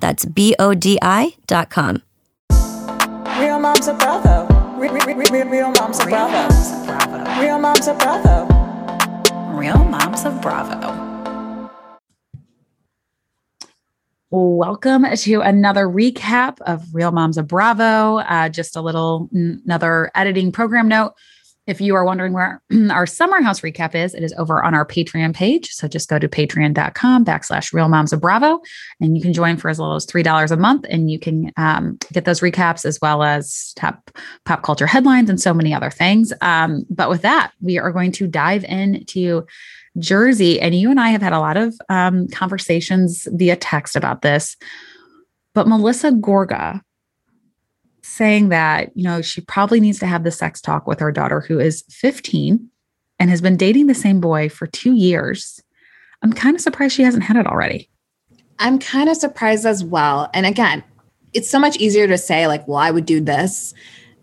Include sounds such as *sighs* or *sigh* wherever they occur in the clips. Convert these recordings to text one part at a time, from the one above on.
That's B O D I.com. Real moms of Bravo. Real, real, real, real moms of Bravo. Real moms of Bravo. Real Moms of Bravo. Welcome to another recap of Real Moms of Bravo. Uh, just a little another editing program note. If you are wondering where *clears throat* our summer house recap is, it is over on our Patreon page. So just go to patreon.com backslash real moms of Bravo and you can join for as little as $3 a month and you can um, get those recaps as well as top pop culture headlines and so many other things. Um, but with that, we are going to dive into Jersey. And you and I have had a lot of um, conversations via text about this. But Melissa Gorga saying that, you know, she probably needs to have the sex talk with her daughter, who is 15 and has been dating the same boy for two years. I'm kind of surprised she hasn't had it already. I'm kind of surprised as well. And again, it's so much easier to say, like, well, I would do this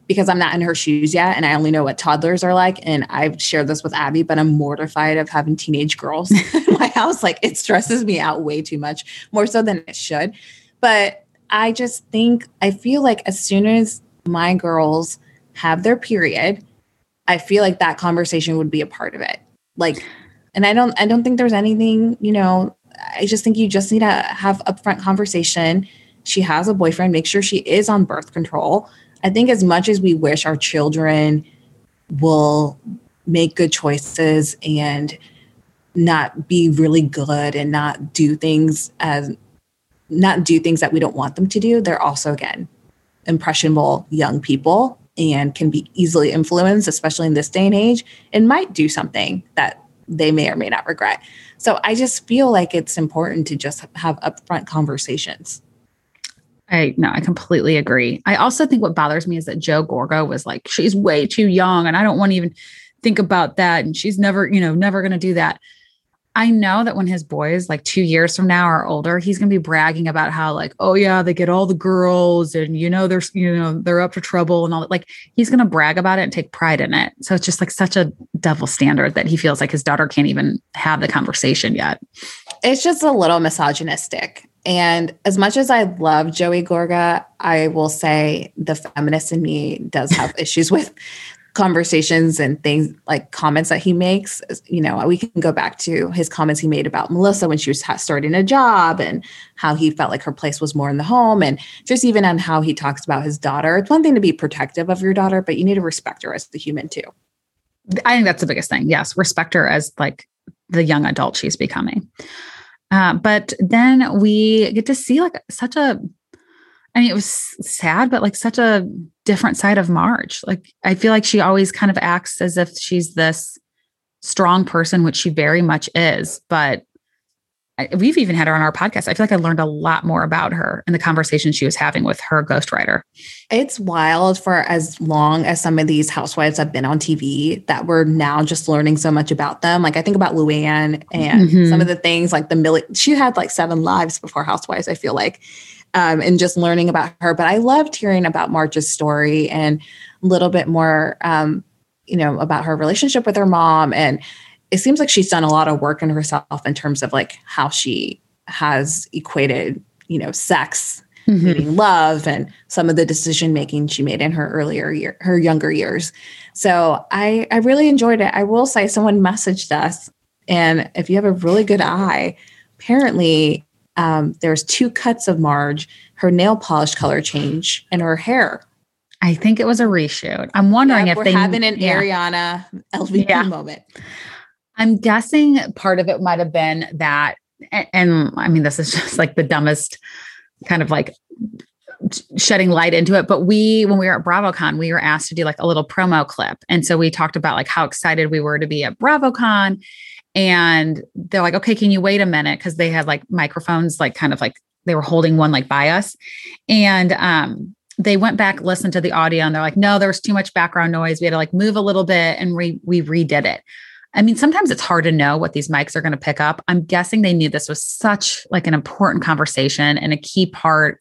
because I'm not in her shoes yet and I only know what toddlers are like. And I've shared this with Abby, but I'm mortified of having teenage girls *laughs* in my house. Like it stresses me out way too much, more so than it should. But I just think, I feel like as soon as my girls have their period, I feel like that conversation would be a part of it. Like, and I don't, I don't think there's anything, you know, I just think you just need to have upfront conversation. She has a boyfriend, make sure she is on birth control. I think as much as we wish our children will make good choices and not be really good and not do things as not do things that we don't want them to do, they're also, again, impressionable young people and can be easily influenced, especially in this day and age, and might do something that they may or may not regret. So I just feel like it's important to just have upfront conversations. I no, I completely agree. I also think what bothers me is that Joe Gorga was like, she's way too young, and I don't want to even think about that. And she's never, you know, never going to do that. I know that when his boys, like two years from now, are older, he's to be bragging about how, like, oh yeah, they get all the girls, and you know, they're, you know, they're up to trouble and all that. Like, he's to brag about it and take pride in it. So it's just like such a double standard that he feels like his daughter can't even have the conversation yet. It's just a little misogynistic. And as much as I love Joey Gorga, I will say the feminist in me does have *laughs* issues with conversations and things like comments that he makes. You know, we can go back to his comments he made about Melissa when she was starting a job and how he felt like her place was more in the home. And just even on how he talks about his daughter. It's one thing to be protective of your daughter, but you need to respect her as the human too. I think that's the biggest thing. Yes, respect her as like the young adult she's becoming. Uh, but then we get to see like such a I mean, it was sad, but like such a different side of Marge. Like, I feel like she always kind of acts as if she's this strong person, which she very much is. But I, we've even had her on our podcast. I feel like I learned a lot more about her in the conversation she was having with her ghostwriter. It's wild for as long as some of these housewives have been on TV that we're now just learning so much about them. Like I think about Luann and mm-hmm. some of the things like the milli she had like seven lives before Housewives, I feel like um, and just learning about her. But I loved hearing about Marge's story and a little bit more, um, you know, about her relationship with her mom. And it seems like she's done a lot of work in herself in terms of like how she has equated, you know, sex, mm-hmm. love, and some of the decision making she made in her earlier year, her younger years. So I, I really enjoyed it. I will say someone messaged us, and if you have a really good eye, apparently um, there's two cuts of Marge her nail polish color change and her hair. I think it was a reshoot. I'm wondering if we're they having an yeah. Ariana LVP Yeah. moment. I'm guessing part of it might have been that, and, and I mean, this is *laughs* just like the dumbest kind of like shedding light into it. But we, when we were at BravoCon, we were asked to do like a little promo clip. And so we talked about like how excited we were to be at BravoCon. And they're like, okay, can you wait a minute? Cause they had like microphones, like kind of like they were holding one like by us. And um, they went back, listened to the audio, and they're like, no, there was too much background noise. We had to like move a little bit and re- we redid it. I mean, sometimes it's hard to know what these mics are going to pick up. I'm guessing they knew this was such like an important conversation and a key part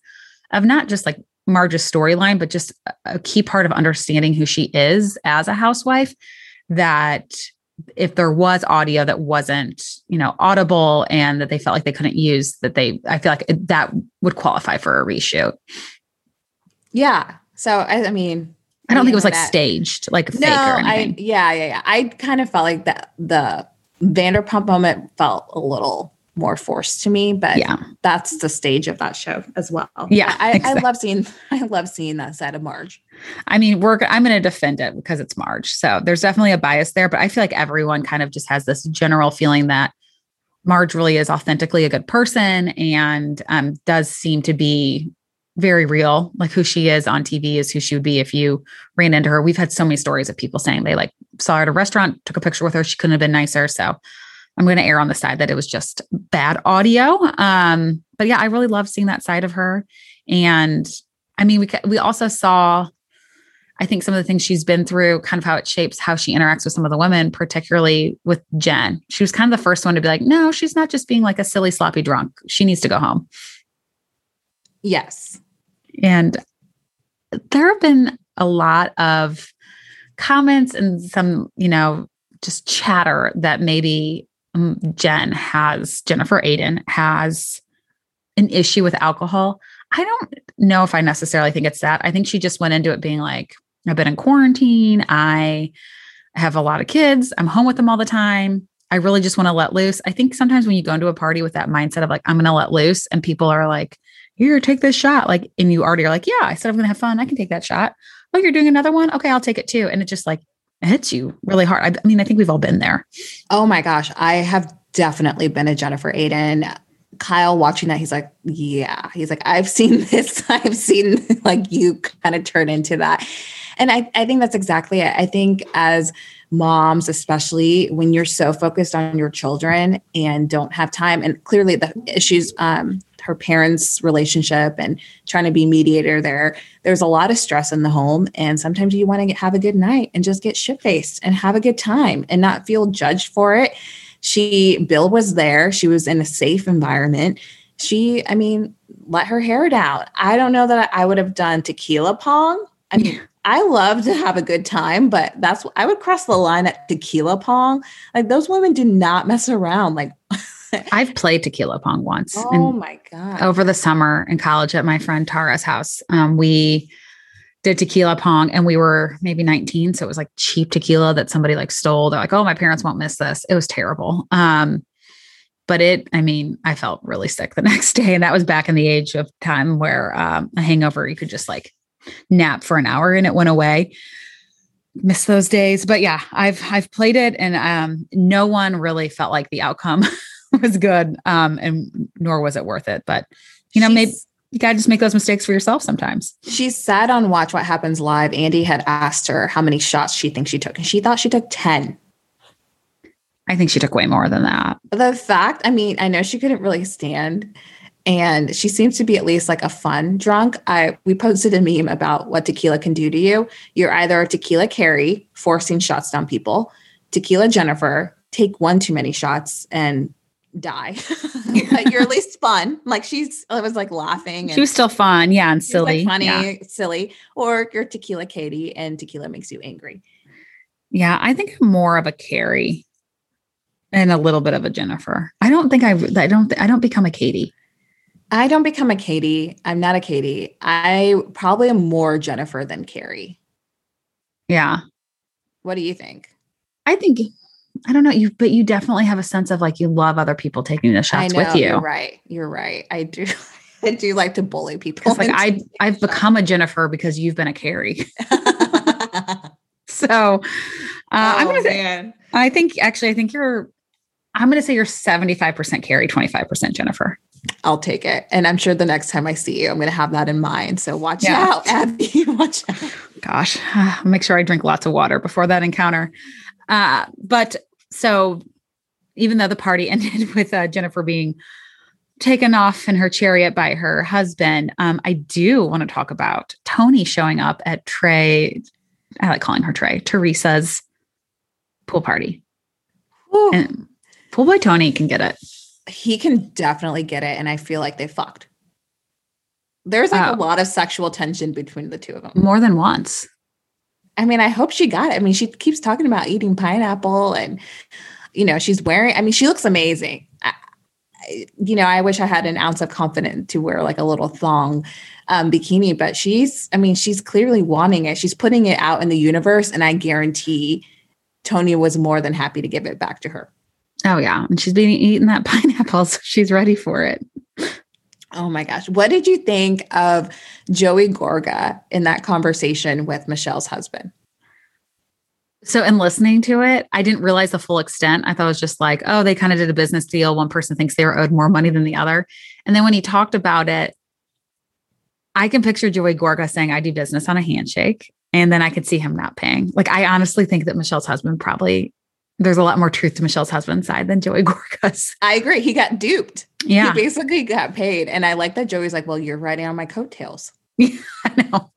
of not just like Marge's storyline, but just a key part of understanding who she is as a housewife. That if there was audio that wasn't, you know, audible and that they felt like they couldn't use, that they, I feel like it- that would qualify for a reshoot. Yeah. So I, I mean, I don't think it was like Internet. staged, like fake no, or I yeah, yeah, yeah. I kind of felt like that the Vanderpump moment felt a little more forced to me, but yeah. that's the stage of that show as well. Yeah, I, I love seeing I love seeing that side of Marge. I mean, we're I'm going to defend it because it's Marge. So there's definitely a bias there, but I feel like everyone kind of just has this general feeling that Marge really is authentically a good person and um, does seem to be very real. Like who she is on TV is who she would be if you ran into her. We've had so many stories of people saying they like saw her at a restaurant, took a picture with her. She couldn't have been nicer. So I'm going to err on the side that it was just bad audio. Um, but yeah, I really love seeing that side of her. And I mean, we we also saw, I think some of the things she's been through, kind of how it shapes how she interacts with some of the women, particularly with Jen. She was kind of the first one to be like, no, she's not just being like a silly sloppy drunk. She needs to go home. Yes. And there have been a lot of comments and some, you know, just chatter that maybe um, Jen has, Jennifer Aydin has an issue with alcohol. I don't know if I necessarily think it's that. I think she just went into it being like, I've been in quarantine. I have a lot of kids. I'm home with them all the time. I really just want to let loose. I think sometimes when you go into a party with that mindset of like, I'm going to let loose, and people are like, here, take this shot. Like, and you already are like, yeah, I said I'm going to have fun. I can take that shot. Oh, you're doing another one? Okay, I'll take it too. And it just like it hits you really hard. I, I mean, I think we've all been there. Oh my gosh, I have definitely been a Jennifer Aydin. Kyle watching that, he's like, yeah. He's like, I've seen *laughs* this. I've seen like you kind of turn into that. And I, I think that's exactly it. I think as moms, especially when you're so focused on your children and don't have time, and clearly the issues, um, her parents' relationship and trying to be mediator there, there's a lot of stress in the home. And sometimes you want to have a good night and just get shit faced and have a good time and not feel judged for it. She, Bill was there. She was in a safe environment. She, I mean, let her hair down. I don't know that I would have done tequila pong. I mean, *laughs* I love to have a good time, but that's I would cross the line at tequila pong. Like those women do not mess around. Like, *laughs* I've played tequila pong once. oh my god, over the summer in college at my friend Tara's house. Um, we did tequila pong and we were maybe 19. So it was like cheap tequila that somebody like stole. They're like, oh, my parents won't miss this. It was terrible. Um, but it, I mean, I felt really sick the *laughs* next day. And that was back in the age of time where um, a hangover, you could just like nap for an hour and it went away. Miss those days. But yeah, I've I've played it and um, no one really felt like the outcome *laughs* *laughs* was good. Um, and nor was it worth it. But you know, maybe you gotta just make those mistakes for yourself sometimes. She said on Watch What Happens Live, Andy had asked her how many shots she thinks she took, and she thought she took 10. I think she took way more than that. The fact, I mean, I know she couldn't really stand, and she seems to be at least like a fun drunk. I we posted a meme about what tequila can do to you. You're either a tequila Carrie, forcing shots down people, tequila Jennifer, take one too many shots and die. *laughs* *laughs* but you're at least fun. Like she's I was like laughing and She was still fun, yeah, and She's, like, silly. funny, Yeah. silly, or you're tequila Katie and tequila makes you angry. yeah, I think I'm more of a Carrie and a little bit of a Jennifer. I don't think I I don't I don't become a Katie. I don't become a Katie. I'm not a Katie. I probably am more Jennifer than Carrie. Yeah. What do you think? I think I don't know you, but you definitely have a sense of like you love other people taking the shots know with you. you're right. You're right. I do. *laughs* I do like to bully people. Like I I've become a Jennifer because you've been a Carrie. *laughs* so uh, I'm oh gonna say man. I think actually I think you're I'm gonna say you're 75% Carrie, 25% Jennifer. I'll take it. And I'm sure the next time I see you, I'm going to have that in mind. So watch Yeah. out, *laughs* Abby. watch out. Gosh, *sighs* I'll make sure I drink lots of water before that encounter. Uh, but so even though the party *laughs* ended with uh, Jennifer being taken off in her chariot by her husband, um, I do want to talk about Tony showing up at Trey. I like calling her Trey, Teresa's pool party. And pool boy Tony can get it. he can definitely get it. And I feel like they fucked. There's like Oh. a lot of sexual tension between the two of them. more than once. I mean, I hope she got it. I mean, she keeps talking about eating pineapple and, you know, she's wearing, I mean, she looks amazing. I, you know, I wish I had an ounce of confidence to wear like a little thong um, bikini, but she's, I mean, she's clearly wanting it. She's putting it out in the universe. And I guarantee Tony was more than happy to give it back to her. Oh yeah, and she's been eating that *laughs* pineapple, so she's ready for it. Oh my gosh. What did you think of Joey Gorga in that conversation with Michelle's husband? So, in listening to it, I didn't realize the full extent. I thought it was just like, oh, they kind of did a business deal. One person thinks they were owed more money than the other. And then when he talked about it, I can picture Joey Gorga saying, I do business on a handshake. And then I could see him not paying. Like, I honestly think that Michelle's husband probably, there's a lot more truth to Michelle's husband's side than Joey *laughs* Gorga's. I agree. He got duped. Yeah, He basically got paid. And I like that Joey's like, well, you're riding on my coattails. *laughs* I know.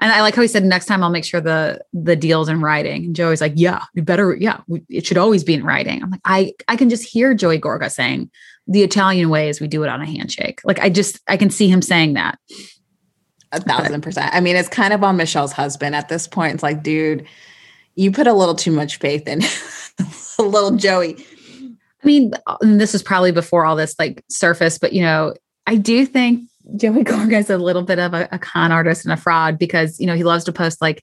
And I like how he said, next time I'll make sure the the deal's in writing. And Joey's like, yeah, you better, yeah, we- it should always be in writing. I'm like, I I can just hear Joey Gorga saying, the Italian way is we do it on a handshake. Like I just I can see him saying that. A thousand percent. I mean, it's kind of on Michelle's husband at this point. It's like, dude, you put a little too much faith in a *laughs* little Joey. I mean, this is probably before all this like surface, but you know, I do think Joey Gorga is a little bit of a, a con artist and a fraud because you know he loves to post like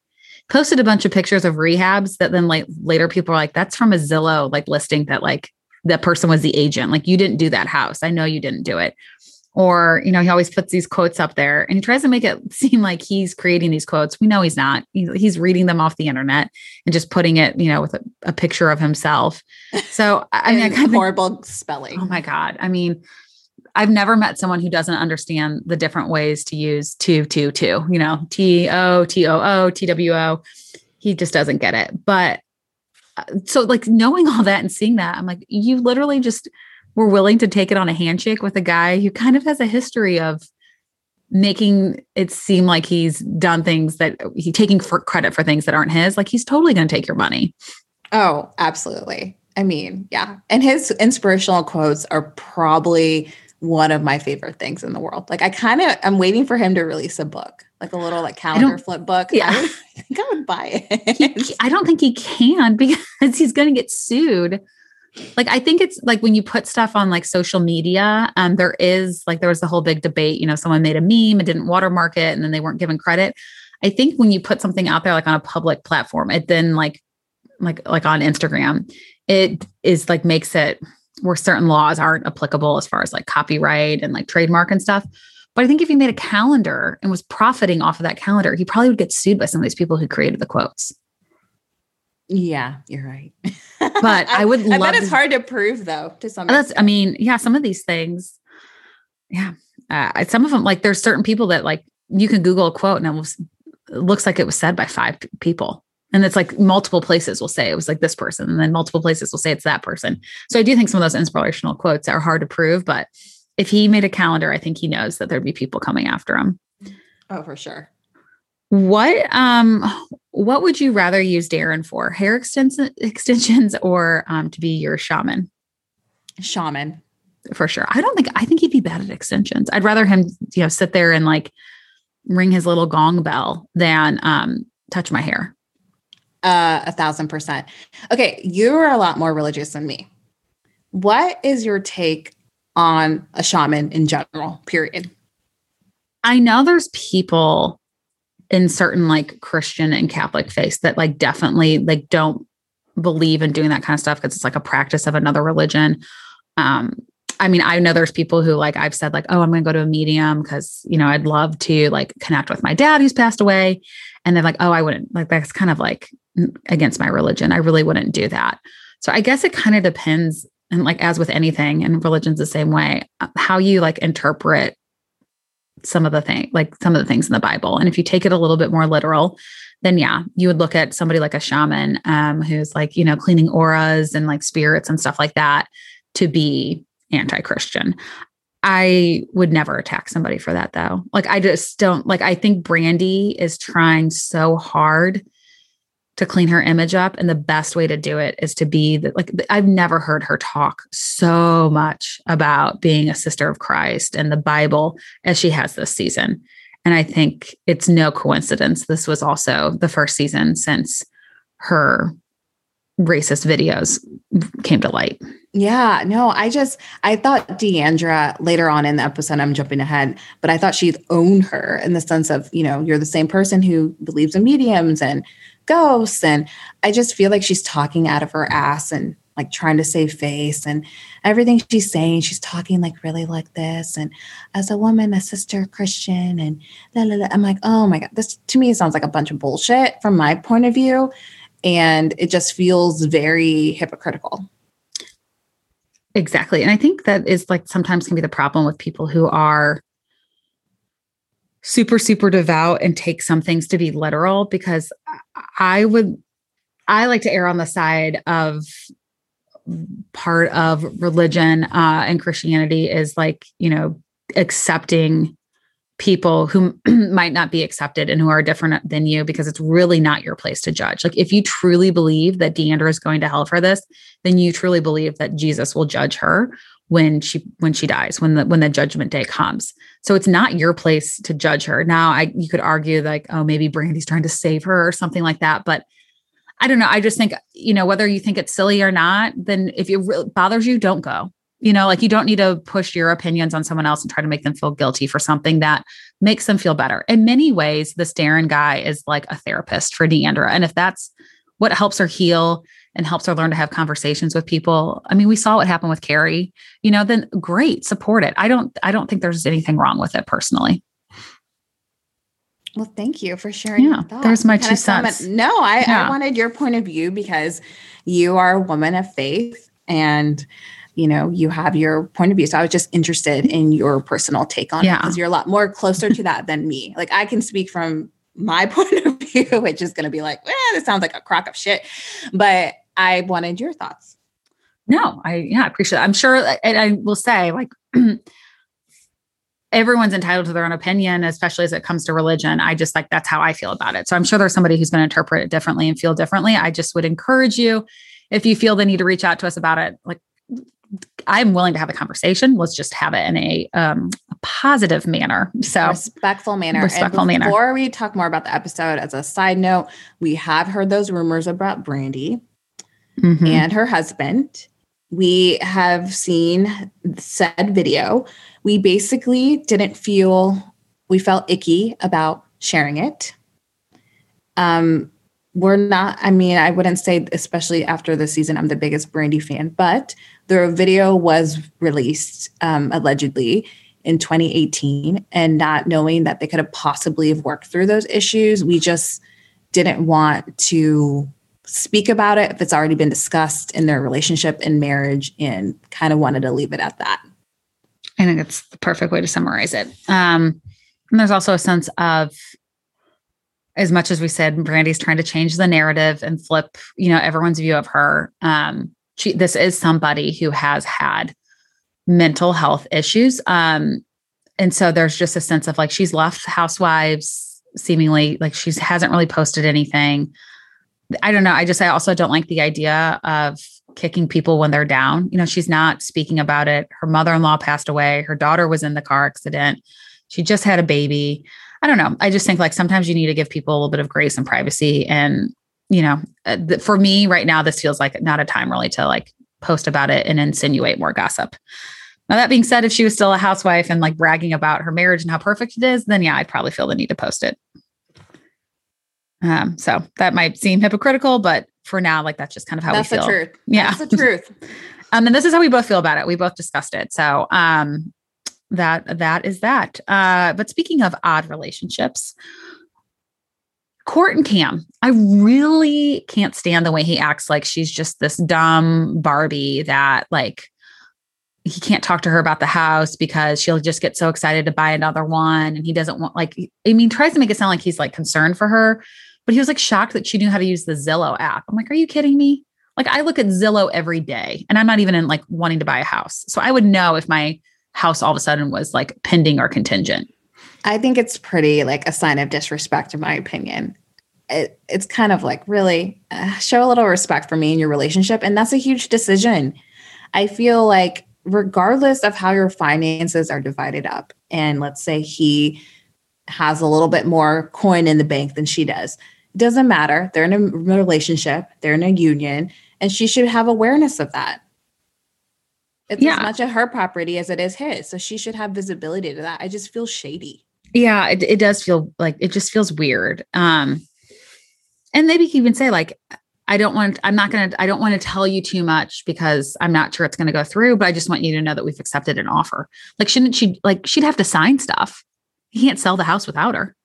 posted a bunch of pictures of rehabs that then like later people are like, that's from a Zillow like listing that like that person was the agent. Like you didn't do that house. I know you didn't do it. Or, you know, he always puts these quotes up there and he tries to make it seem like he's creating these quotes. We know he's not. He's reading them off the internet and just putting it, you know, with a, a picture of himself. *laughs* So I mean, I kind of horrible spelling. Oh my God. I mean, I've never met someone who doesn't understand the different ways to use two, two, two, you know, T O, T O O, T W O. He just doesn't get it. But uh, so, like, knowing all that and seeing that, I'm like, you literally just were willing to take it on a handshake with a guy who kind of has a history of making it seem like he's done things that he's taking for credit for things that aren't his. Like, he's totally going to take your money. Oh, absolutely. I mean, yeah. And his inspirational quotes are probably one of my favorite things in the world. Like I kind of I'm waiting for him to release a book, like a little like calendar flip book. Yeah. I, would, *laughs* I think I would buy it. he- I don't think he can *laughs* because he's going to get sued. Like I think it's like when you put stuff on like social media, um, there is like there was the whole big debate. You know, someone made a meme, and didn't watermark it, and then they weren't given credit. I think when you put something out there like on a public platform, it then like like like on Instagram, it is like makes it where certain laws aren't applicable as far as like copyright and like trademark and stuff. But I think if he made a calendar and was profiting off of that calendar, he probably would get sued by some of these people who created the quotes. yeah, you're right. *laughs* But I would *laughs* I love bet it's to- hard to prove though. To some. That's, I mean, yeah, some of these things, yeah, uh, some of them, like there's certain people that like you can Google a quote and it, was, it looks like it was said by five p- people. And it's like multiple places will say it was like this person, and then multiple places will say it's that person. So I do think some of those inspirational quotes are hard to prove, but if he made a calendar, I think he knows that there'd be people coming after him. Oh, for sure. What um what would you rather use Darren for? Hair extens- extensions or um to be your shaman? Shaman. for sure. I don't think I think he'd be bad at extensions. I'd rather him, you know, sit there and like ring his little gong bell than um touch my hair. Uh, a thousand percent. Okay, you're a lot more religious than me. What is your take on a shaman in general? Period. I know there's people in certain like Christian and Catholic faiths that like definitely like don't believe in doing that kind of stuff because it's like a practice of another religion. Um I mean, I know there's people who like I've said like, oh, I'm going to go to a medium because you know I'd love to like connect with my dad who's passed away, and they're like, oh, I wouldn't like that's kind of like against my religion. I really wouldn't do that. So I guess it kind of depends, and like as with anything, and religion's the same way, uh, how you like interpret some of the thing, like some of the things in the Bible, and if you take it a little bit more literal, then yeah, you would look at somebody like a shaman um, who's like you know cleaning auras and like spirits and stuff like that to be anti Christian. I would never attack somebody for that though. Like, I just don't like, I think brandi is trying so hard to clean her image up. And the best way to do it is to be that, like, I've never heard her talk so much about being a sister of Christ and the Bible as she has this season. And I think it's no coincidence. This was also the first season since her racist videos came to light. Yeah, no, I just I thought D'Andra later on in the episode, I'm jumping ahead, but I thought she'd own her in the sense of, you know, you're the same person who believes in mediums and ghosts. And I just feel like she's talking out of her ass and like trying to save face and everything she's saying, she's talking like really like this. And as a woman, a sister Christian, and blah, blah, blah. I'm like, oh my God, this to me sounds like a bunch of bullshit from my point of view and it just feels very hypocritical. Exactly. And I think that is like sometimes can be the problem with people who are super, super devout and take some things to be literal because I would, I like to err on the side of part of religion uh, and Christianity is like, you know, accepting people who *clears throat* might not be accepted and who are different than you because it's really not your place to judge. Like if you truly believe that D'Andra is going to hell for this, then you truly believe that Jesus will judge her when she when she dies, when the when the judgment day comes. So it's not your place to judge her. Now I you could argue like, oh, maybe Brandi's trying to save her or something like that, but I don't know. I just think, you know, whether you think it's silly or not, then if it really bothers you, don't go you know like you don't need to push your opinions on someone else and try to make them feel guilty for something that makes them feel better in many ways this darren guy is like a therapist for D'Andra and if that's what helps her heal and helps her learn to have conversations with people i mean we saw what happened with kary you know then great support it i don't i don't think there's anything wrong with it personally well, thank you for sharing. Yeah, there's my two cents. No, I, yeah. I wanted your point of view because you are a woman of faith, and you know you have your point of view so i was just interested in your personal take on yeah. it because you're a lot more closer to that than me like i can speak from my *laughs* point of view which is going to be like eh, this sounds like a crock of shit but i wanted your thoughts no i yeah i appreciate it i'm sure and i will say like *clears throat* everyone's entitled to their own opinion, especially as it comes to religion. I just like that's how I feel about it. So I'm sure there's somebody who's going to interpret it differently and feel differently. I just would encourage you if you feel the need to reach out to us about it, like I'm willing to have a conversation. Let's just have it in a, um, a positive manner. So respectful manner. Respectful and manner. Before we talk more about the episode, as a side note, we have heard those rumors about Brandi mm-hmm. and her husband. We have seen said video. We basically didn't feel we felt icky about sharing it. Um, we're not, I mean, I wouldn't say, especially after the season, I'm the biggest Brandi fan, but the video was released um, allegedly in 2018 and not knowing that they could have possibly have worked through those issues we just didn't want to speak about it if it's already been discussed in their relationship and marriage and kind of wanted to leave it at that. I think it's the perfect way to summarize it. Um, and there's also a sense of as much as we said brandi's trying to change the narrative and flip you know everyone's view of her. Um she this is somebody who has had mental health issues. Um and so there's just a sense of like she's left housewives seemingly like she hasn't really posted anything i don't know i just i also don't like the idea of kicking people when they're down you know she's not speaking about it her mother-in-law passed away her daughter was in the car accident she just had a baby I don't know. I just think like sometimes you need to give people a little bit of grace and privacy. And, you know, uh, for me right now, this feels like not a time really to like post about it and insinuate more gossip. Now, that being said, if she was still a housewife and like bragging about her marriage and how perfect it is, then yeah, I'd probably feel the need to post it. Um, so that might seem hypocritical, but for now, like that's just kind of how that's we feel. That's the truth. Yeah. That's the truth. *laughs* *laughs* Um, and this is how we both feel about it. We both discussed it. So um, that that is that. Uh, but speaking of odd relationships, Court and Cam, I really can't stand the way he acts like she's just this dumb Barbie that like he can't talk to her about the house because she'll just get so excited to buy another one and he doesn't want like I mean tries to make it sound like he's like concerned for her but he was like shocked that she knew how to use the Zillow app. I'm like are you kidding me? Like I look at Zillow every day and I'm not even in like wanting to buy a house. So I would know if my house all of a sudden was like pending or contingent. I think it's pretty like a sign of disrespect, in my opinion. It, it's kind of like really uh, show a little respect for me in your relationship. And that's a huge decision. I feel like, regardless of how your finances are divided up, and let's say he has a little bit more coin in the bank than she does, doesn't matter. They're in a relationship, they're in a union, and she should have awareness of that. It's yeah. as much of her property as it is his. So she should have visibility to that. I just feel shady. Yeah, it, it does feel like it just feels weird. Um, and maybe even say like, I don't want, I'm not going to, I don't want to tell you too much because I'm not sure it's going to go through, but I just want you to know that we've accepted an offer. Like, shouldn't she, like, she'd have to sign stuff. He can't sell the house without her.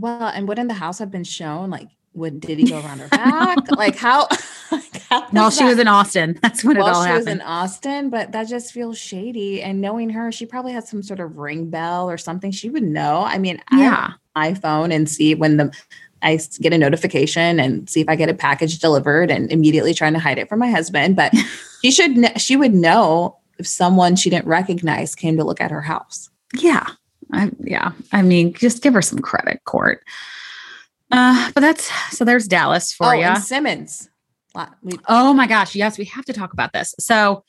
Well, and wouldn't the house have been shown? Like, would did he go around her back? *laughs* like how? *laughs* like how no, she that? was in Austin. *laughs* That's when it all happened. While she happened. was in Austin, but that just feels shady. And knowing her, she probably has some sort of ring bell or something. She would know. I mean, yeah, iPhone and see when the I get a notification and see if I get a package delivered and immediately trying to hide it from my husband. But she should she would know if someone she didn't recognize came to look at her house. Yeah. I, yeah. I mean, just give her some credit, Court. Uh, but that's so there's Dallas for oh, you. Simmons. Oh my gosh. Yes, we have to talk about this. So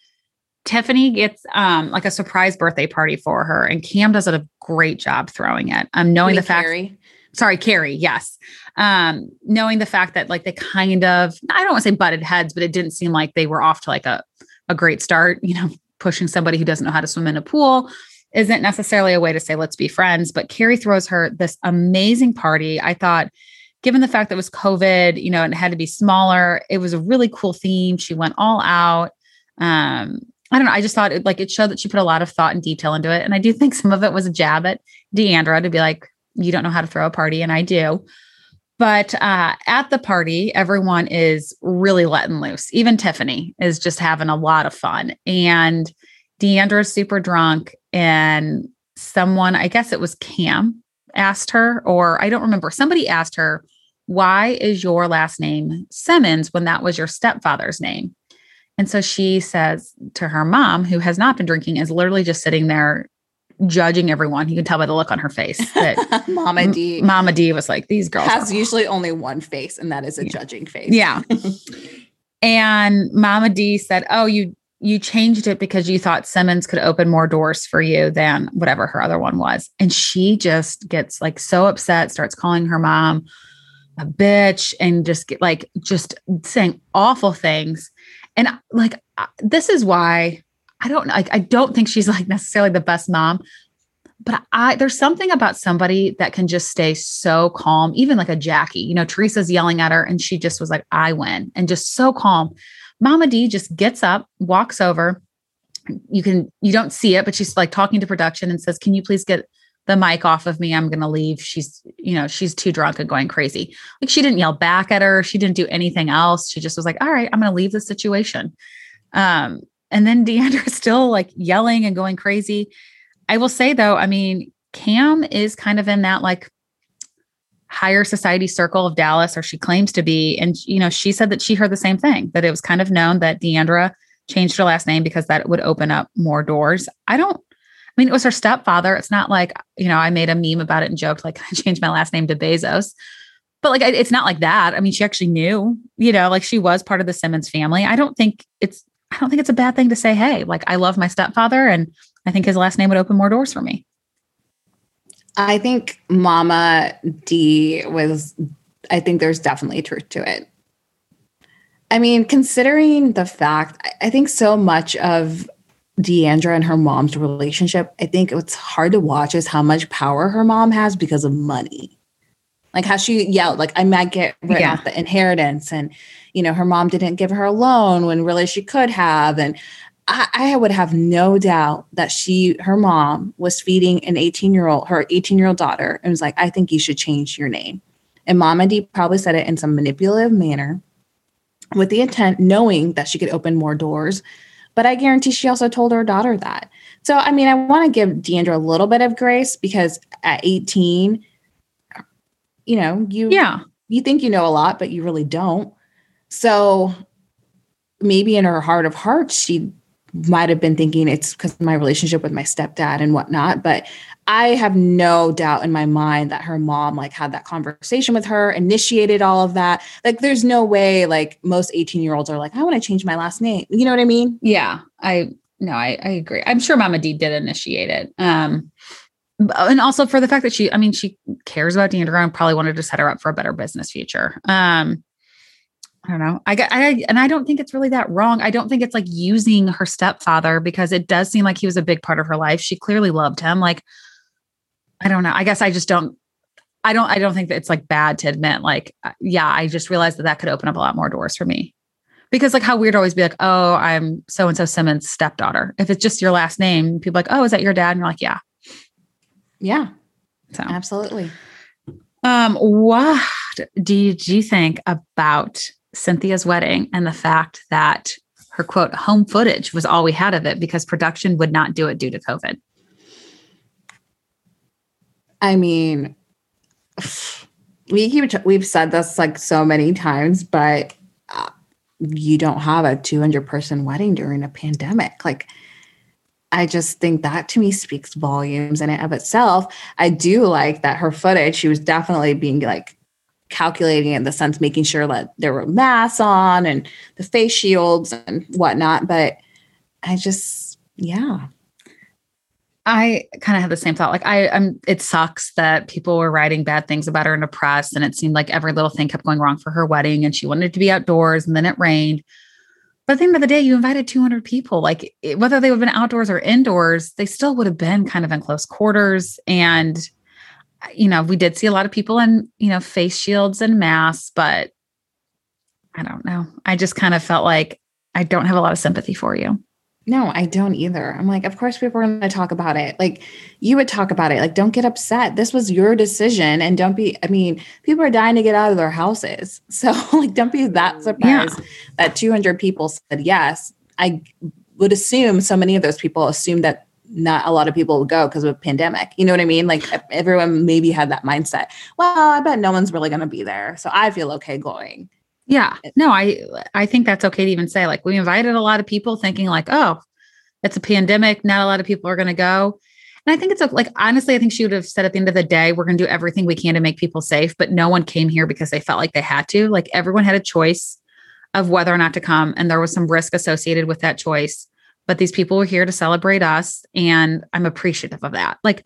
Tiffany gets um like a surprise birthday party for her, and Cam does a great job throwing it. I'm um, knowing the fact Kary? sorry, Kary, yes. Um, knowing the fact that like they kind of, I don't want to say butted heads, but it didn't seem like they were off to like a, a great start, you know, pushing somebody who doesn't know how to swim in a pool isn't necessarily a way to say let's be friends. But Kary throws her this amazing party. I thought, given the fact that it was COVID, you know, and it had to be smaller, it was a really cool theme. She went all out. Um, I don't know. I just thought it like it showed that she put a lot of thought and detail into it. And I do think some of it was a jab at D'Andra to be like, you don't know how to throw a party, and I do. But uh, at the party, everyone is really letting loose. Even Tiffany is just having a lot of fun. And D'Andra's super drunk. And someone, I guess it was Cam, asked her, or I don't remember, somebody asked her, Why is your last name Simmons when that was your stepfather's name? And so she says to her mom, who has not been drinking, is literally just sitting there judging everyone. You can tell by the look on her face *laughs* that Mama D. Mama D was like, these girls has usually only one face, and that is a yeah. judging face. Yeah. *laughs* and Mama D said, Oh, you you changed it because you thought Simmons could open more doors for you than whatever her other one was. And she just gets like so upset, starts calling her mom a bitch and just get like just saying awful things. And like this is why I don't like I don't think she's like necessarily the best mom, but I there's something about somebody that can just stay so calm, even like a Jackie. You know, Teresa's yelling at her and she just was like, I win, and just so calm. Mama D just gets up, walks over. You can you don't see it, but she's like talking to production and says, Can you please get the mic off of me? I'm gonna leave. She's, you know, she's too drunk and going crazy. Like she didn't yell back at her, she didn't do anything else. She just was like, All right, I'm gonna leave the situation. Um, and then *laughs* D'Andra's still like yelling and going crazy. I will say though, I mean, Cam is kind of in that like higher society circle of Dallas, or she claims to be. And, you know, she said that she heard the same thing, that it was kind of known that D'Andra changed her last name because that would open up more doors. I don't, I mean, it was her stepfather. It's not like, you know, I made a meme about it and joked, like, *laughs* I changed my last name to Bezos. But like, it's not like that. I mean, she actually knew, you know, like she was part of the Simmons family. I don't think it's I don't think it's a bad thing to say, hey, like I love my stepfather and I think his last name would open more doors for me. I think Mama D was, I think there's definitely truth to it. I mean, considering the fact, I think so much of D'Andra and her mom's relationship, I think what's hard to watch is how much power her mom has because of money. Like how she yelled, like I might get rid yeah. of the inheritance and you know, her mom didn't give her a loan when really she could have. And I, I would have no doubt that she, her mom, was feeding an 18 year old, her 18 year old daughter, and was like, I think you should change your name. And Mama D probably said it in some manipulative manner with the intent, knowing that she could open more doors. But I guarantee she also told her daughter that. So, I mean, I want to give D'Andra a little bit of grace because at 18, you know, you Yeah. you think you know a lot, but you really don't. So maybe in her heart of hearts, she might have been thinking it's because my relationship with my stepdad and whatnot. But I have no doubt in my mind that her mom like had that conversation with her, initiated all of that. Like there's no way like most 18 year olds are like, I want to change my last name. You know what I mean? Yeah. I no, I, I agree. I'm sure Mama D did initiate it. Um and also for the fact that she, I mean, she cares about D'Andra and probably wanted to set her up for a better business future. Um, I don't know. I got, I, and I don't think it's really that wrong. I don't think it's like using her stepfather because it does seem like he was a big part of her life. She clearly loved him. Like, I don't know. I guess I just don't, I don't, I don't think that it's like bad to admit, like, uh, yeah, I just realized that that could open up a lot more doors for me. Because like how weird always be like, oh, I'm so and so Simmons' stepdaughter. If it's just your last name, people are like, oh, is that your dad? And you're like, yeah. Yeah, So, absolutely. um, what did you think about Cynthia's wedding and the fact that her quote home footage was all we had of it because production would not do it due to COVID? I mean, we keep we've said this like so many times, but uh, you don't have a 200 person wedding during a pandemic. Like, I just think that to me speaks volumes in and of itself. I do like that her footage. She was definitely being like calculating in the sense, making sure that there were masks on and the face shields and whatnot. But I just, yeah, I kind of had the same thought. Like I, I'm. It sucks that people were writing bad things about her in the press, and it seemed like every little thing kept going wrong for her wedding, and she wanted to be outdoors, and then it rained. But at the end of the day, you invited 200 people. Like it- whether they would have been outdoors or indoors, they still would have been kind of in close quarters. And you know, we did see a lot of people in you know face shields and masks, but I don't know. I just kind of felt like I don't have a lot of sympathy for you. No, I don't either. I'm like, of course, people are going to talk about it. Like, you would talk about it. Like, don't get upset. This was your decision. And don't be, I mean, people are dying to get out of their houses. *laughs* So, like, don't be that surprised that 200 people said yes. I would assume so many of those people assumed that not a lot of people would go because of a pandemic. You know what I mean? Like, everyone maybe had that mindset. Well, I bet no one's really going to be there. So, I feel okay going. Yeah. No, I I think that's okay to even say like we invited a lot of people thinking like, oh, it's a pandemic, not a lot of people are going to go. And I think it's a, like honestly, I think she would have said at the end of the day, we're going to do everything we can to make people safe, but no one came here because they felt like they had to. Like everyone had a choice of whether or not to come and there was some risk associated with that choice. But these people were here to celebrate us and I'm appreciative of that. Like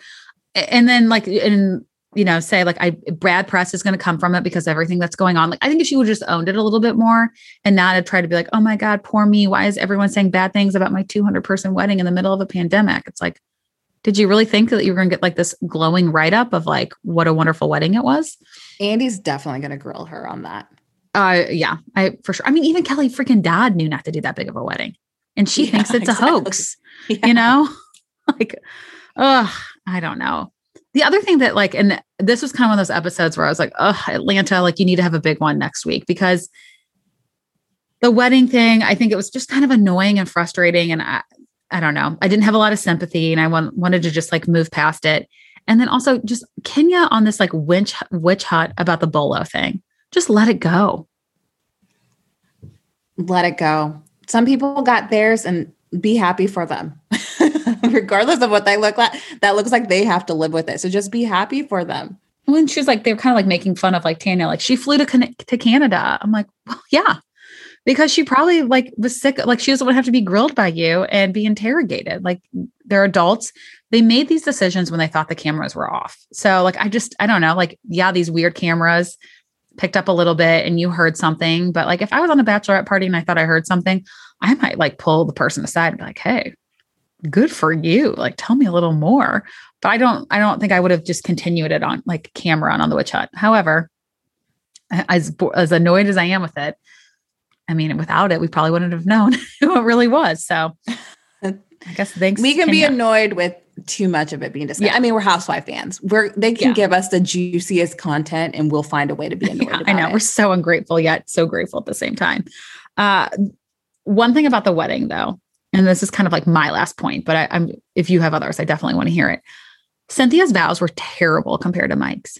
and then like and you know, say like I Brad press is going to come from it because everything that's going on. Like I think if she would just owned it a little bit more and not have tried to be like, oh my God, poor me. Why is everyone saying bad things about my 200 person wedding in the middle of a pandemic? It's like, did you really think that you were going to get like this glowing write up of like what a wonderful wedding it was? Andy's definitely going to grill her on that. Uh, yeah, I for sure. I mean, even Kelly freaking Dodd knew not to do that big of a wedding, and she Yeah, thinks it's exactly. a hoax. Yeah. You know, *laughs* like, oh, I don't know. The other thing that like, and this was kind of one of those episodes where I was like, oh, Atlanta, like you need to have a big one next week because the wedding thing, I think it was just kind of annoying and frustrating, and I, I don't know. I didn't have a lot of sympathy, and I want, wanted to just like move past it. And then also just Kenya on this like witch witch hunt about the bolo thing. Just let it go. let it go. Some people got theirs and be happy for them. *laughs* Regardless of what they look like, that looks like they have to live with it. So just be happy for them. when she was like, they were kind of like making fun of like Tanya, like she flew to Can- to Canada. I'm like, well, yeah, because she probably like was sick. Like she doesn't want to have to be grilled by you and be interrogated. Like they're adults. They made these decisions when they thought the cameras were off. So like, I just, I don't know. Like, yeah, these weird cameras picked up a little bit and you heard something. But like, if I was on a bachelorette party and I thought I heard something, I might like pull the person aside and be like, hey, good for you. Like, tell me a little more but I don't I don't think I would have just continued it on like camera on, on the witch hunt. However, as as annoyed as I am with it, I mean, without it, we probably wouldn't have known *laughs* who it really was. So I guess thanks. we can be annoyed with too much of it being discussed. Yeah. I mean, we're housewife fans. We're they can Yeah. give us the juiciest content and we'll find a way to be annoyed Yeah, I know. it. We're so ungrateful yet so grateful at the same time. Uh, one thing about the wedding, though, and this is kind of like my last point, but I, I'm if you have others, I definitely want to hear it. Cynthia's vows were terrible compared to Mike's.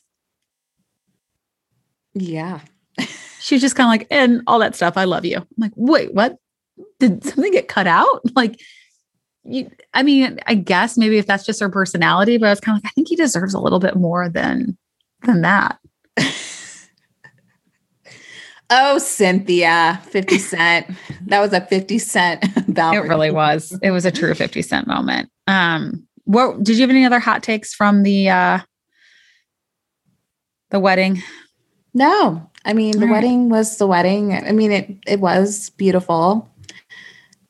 yeah. *laughs* She was just kind of like, and all that stuff. I love you. I'm like, wait, what? Did something get cut out? *laughs* Like, you, I mean, I guess maybe if that's just her personality, but I was kind of like, I think he deserves a little bit more than than that. *laughs* Oh, Cynthia, 50 Cent. that was a 50 Cent vow. *laughs* It really was. It was a true 50 cent moment. Um, what did you have any other hot takes from the uh the wedding? No, I mean, the All right. wedding was the wedding. I mean, it it was beautiful,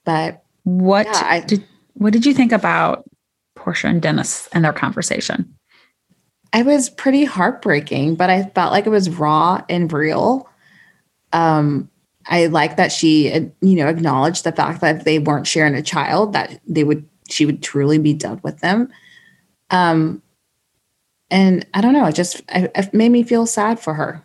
but What Yeah, I- did what did you think about Porsha and Dennis and their conversation? I was pretty heartbreaking, but I felt like it was raw and real. Um, I like that she, you know, acknowledged the fact that if they weren't sharing a child, that they would, she would truly be done with them. Um, and I don't know, it just it made me feel sad for her.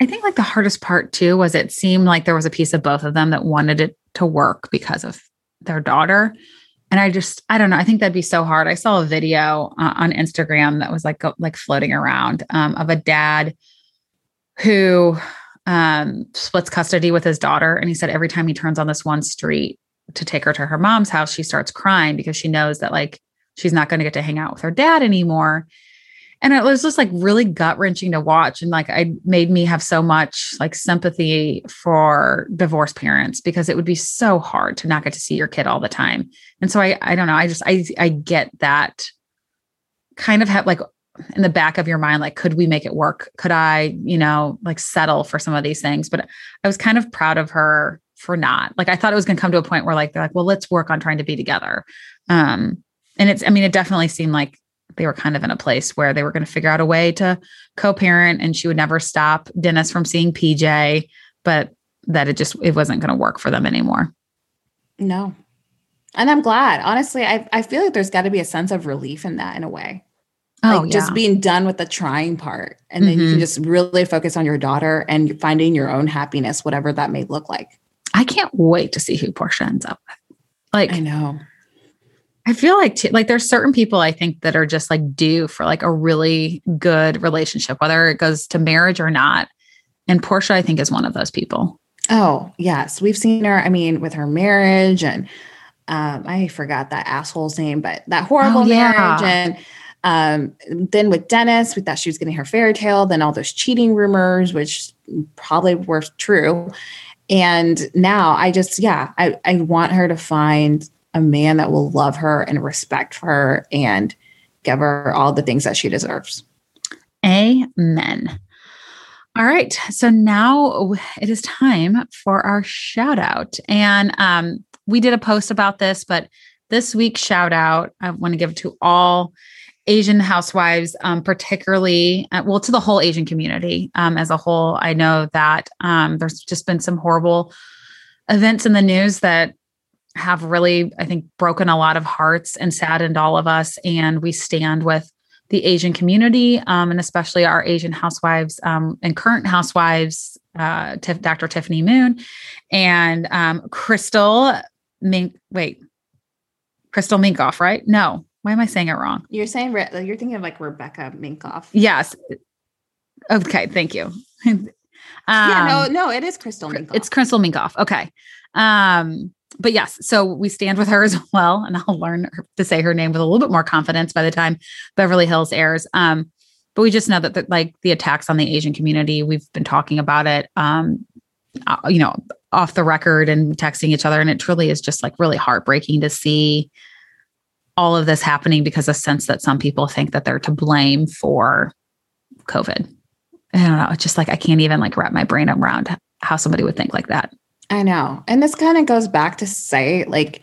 I think like the hardest part too was it seemed like there was a piece of both of them that wanted it to work because of their daughter. And I just, I don't know. I think that'd be so hard. I saw a video uh, on Instagram that was like, like floating around um, of a dad who um, splits custody with his daughter. And he said every time he turns on this one street to take her to her mom's house, she starts crying because she knows that like she's not going to get to hang out with her dad anymore and it was just like really gut wrenching to watch and like i made me have so much like sympathy for divorced parents because it would be so hard to not get to see your kid all the time. And so i i don't know i just i i get that kind of have like in the back of your mind like could we make it work? Could i you know like settle for some of these things? But i was kind of proud of her for not. Like i thought it was going to come to a point where like they're like well let's work on trying to be together. Um and it's i mean it definitely seemed like they were kind of in a place where they were going to figure out a way to co-parent and she would never stop Dennis from seeing PJ, but that it just it wasn't going to work for them anymore. No. And I'm glad. Honestly, I, I feel like there's got to be a sense of relief in that in a way. Oh, like just being done with the trying part. And then you Mhm. can just really focus on your daughter and finding your own happiness, whatever that may look like. I can't wait to see who Porsha ends up with. Like I know. I feel like t- like there's certain people I think that are just like due for like a really good relationship, whether it goes to marriage or not. And Porsha, I think, is one of those people. Oh, yes. We've seen her, I mean, with her marriage and um, I forgot that asshole's name, but that horrible Oh, yeah. marriage. And um, then with Dennis, we thought she was getting her fairy tale, then all those cheating rumors, which probably were true. And now I just, yeah, I, I want her to find a man that will love her and respect her and give her all the things that she deserves. Amen. All right. So now it is time for our shout out. And um, we did a post about this, but this week's shout out, I want to give to all Asian housewives, um, particularly, uh, well, to the whole Asian community um, as a whole. I know that um, there's just been some horrible events in the news that have really, I think, broken a lot of hearts and saddened all of us. And we stand with the Asian community, um, and especially our Asian housewives um, and current housewives, uh, Tiff, Dr. Tiffany Moon and um, Crystal Mink. Wait, Crystal Minkoff, right? No, why am I saying it wrong? You're saying, Re- you're thinking of like Rebecca Minkoff. Yes. Okay, thank you. um, *laughs* yeah, no, no, it is Crystal Minkoff. it's Crystal Minkoff. Okay. Um, but yes, so we stand with her *laughs* as well, and I'll learn to say her name with a little bit more confidence by the time Beverly Hills airs. Um, but we just know that, that like the attacks on the Asian community, we've been talking about it, um, uh, you know, off the record and texting each other, and it truly is just like really heartbreaking to see all of this happening because a sense that some people think that they're to blame for COVID. I don't know. It's just like I can't even like wrap my brain around how somebody would think like that. I know. And this kind of goes back to say, like,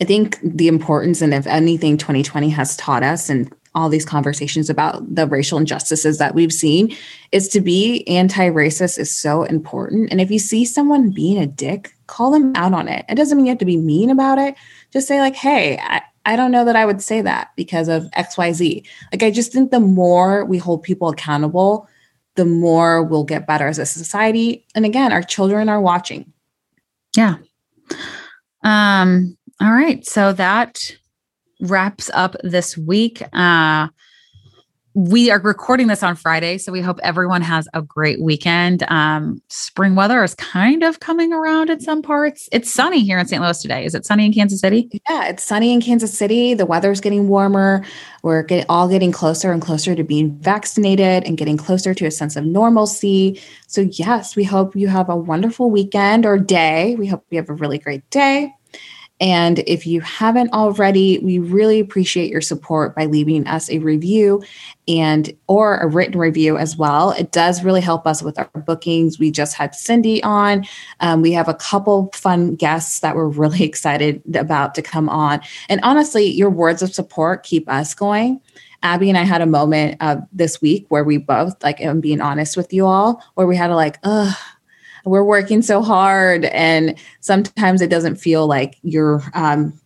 I think the importance, and if anything, 2020 has taught us, and all these conversations about the racial injustices that we've seen is to be anti-racist is so important. And if you see someone being a dick, call them out on it. It doesn't mean you have to be mean about it. Just say like, "Hey, I, I don't know that I would say that because of XYZ." Like I just think the more we hold people accountable, the more we'll get better as a society. And again, our children are watching. Yeah. Um all right. So that wraps up this week. Uh, we are recording this on Friday, so we hope everyone has a great weekend. Um, spring weather is kind of coming around in some parts. It's sunny here in St. Louis today. Is it sunny in Kansas City? Yeah, it's sunny in Kansas City. The weather's getting warmer. We're get, all getting closer and closer to being vaccinated and getting closer to a sense of normalcy. So, yes, we hope you have a wonderful weekend or day. We hope you have a really great day. And if you haven't already, we really appreciate your support by leaving us a review and or a written review as well. It does really help us with our bookings. We just had Cindy on. Um, we have a couple fun guests that we're really *laughs* excited about to come on. And honestly, your words of support keep us going. Abby and I had a moment uh, this week where we both, like, I'm being honest with you all, where we had to like, ugh we're working so hard and sometimes it doesn't feel like you're um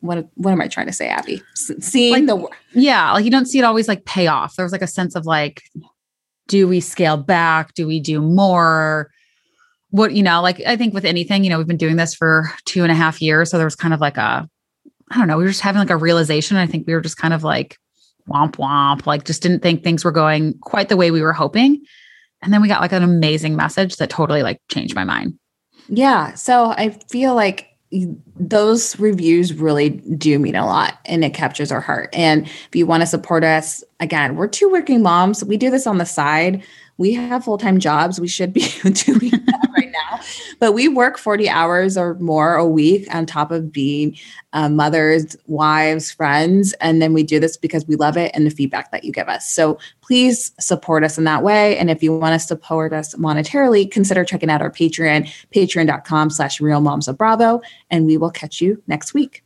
what what am I trying to say, Abby? seeing like, the yeah, like you don't see it always like pay off. There's like a sense of like, do we scale back? Do we do more? What you know, like I think with anything, you know, we've been doing this for two and a half years, so there was kind of like a, I don't know, we were just having like a realization. I think we were just kind of like womp womp, like just didn't think things were going quite the way we were hoping. And then we got like an amazing message that totally like changed my mind. Yeah. So I feel like those reviews really do mean a lot and it captures our heart. And if you want to support us, again, we're two working moms. We do this on the side. We have full time jobs. We should be *laughs* doing right now. But we work 40 hours or more a week on top of being uh, mothers, wives, friends. And then we do this because we love it and the feedback that you give us. So please support us in that way. And if you want to support us monetarily, consider checking out our Patreon, patreon.com slash real moms of Bravo. And we will catch you next week.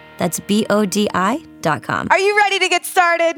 That's B O D I.com. Are you ready to get started?